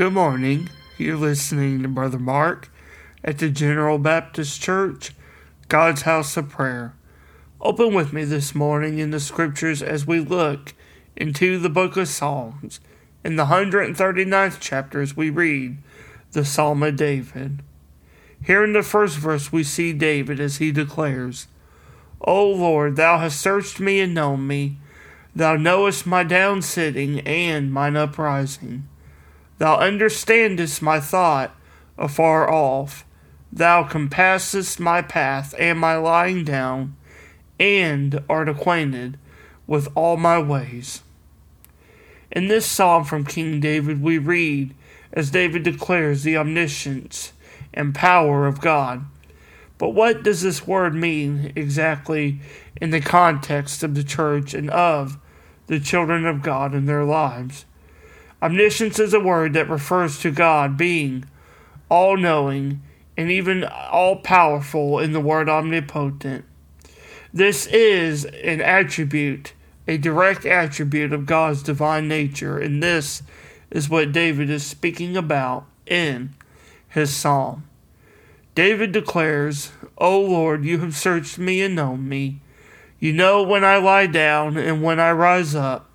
Good morning. You're listening to Brother Mark at the General Baptist Church, God's House of Prayer. Open with me this morning in the scriptures as we look into the book of Psalms. In the 139th chapters, we read the Psalm of David. Here in the first verse, we see David as he declares, O Lord, thou hast searched me and known me. Thou knowest my down sitting and mine uprising. Thou understandest my thought afar off. Thou compassest my path and my lying down, and art acquainted with all my ways. In this psalm from King David, we read as David declares the omniscience and power of God. But what does this word mean exactly in the context of the church and of the children of God in their lives? Omniscience is a word that refers to God being all knowing and even all powerful in the word omnipotent. This is an attribute, a direct attribute of God's divine nature, and this is what David is speaking about in his psalm. David declares, O Lord, you have searched me and known me. You know when I lie down and when I rise up.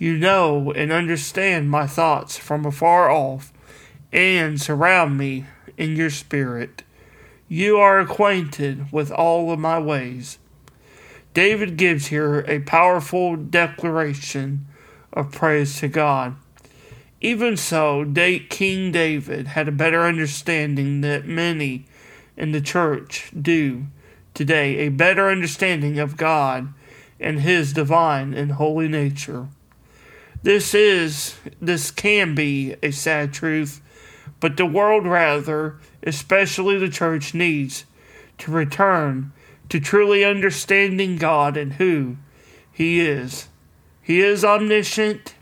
You know and understand my thoughts from afar off, and surround me in your spirit. You are acquainted with all of my ways. David gives here a powerful declaration of praise to God. Even so, King David had a better understanding that many in the church do today, a better understanding of God and his divine and holy nature. This is, this can be a sad truth, but the world rather, especially the church, needs to return to truly understanding God and who He is. He is omniscient.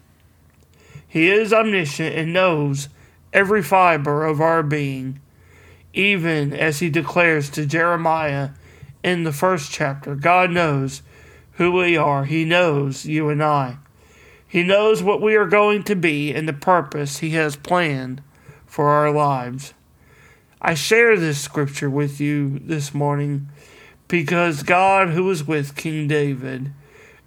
He is omniscient and knows every fiber of our being, even as He declares to Jeremiah in the first chapter God knows who we are, He knows you and I. He knows what we are going to be and the purpose He has planned for our lives. I share this scripture with you this morning because God, who was with King David,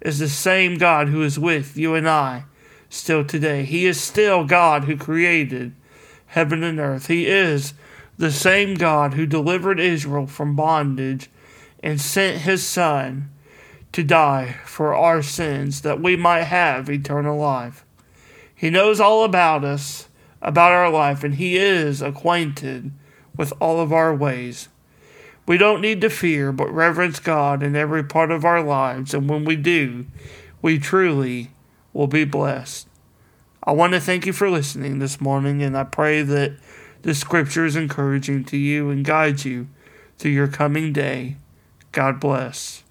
is the same God who is with you and I still today. He is still God who created heaven and earth. He is the same God who delivered Israel from bondage and sent his Son to die for our sins that we might have eternal life. He knows all about us, about our life, and He is acquainted with all of our ways. We don't need to fear, but reverence God in every part of our lives, and when we do, we truly will be blessed. I want to thank you for listening this morning, and I pray that the scripture is encouraging to you and guides you through your coming day. God bless.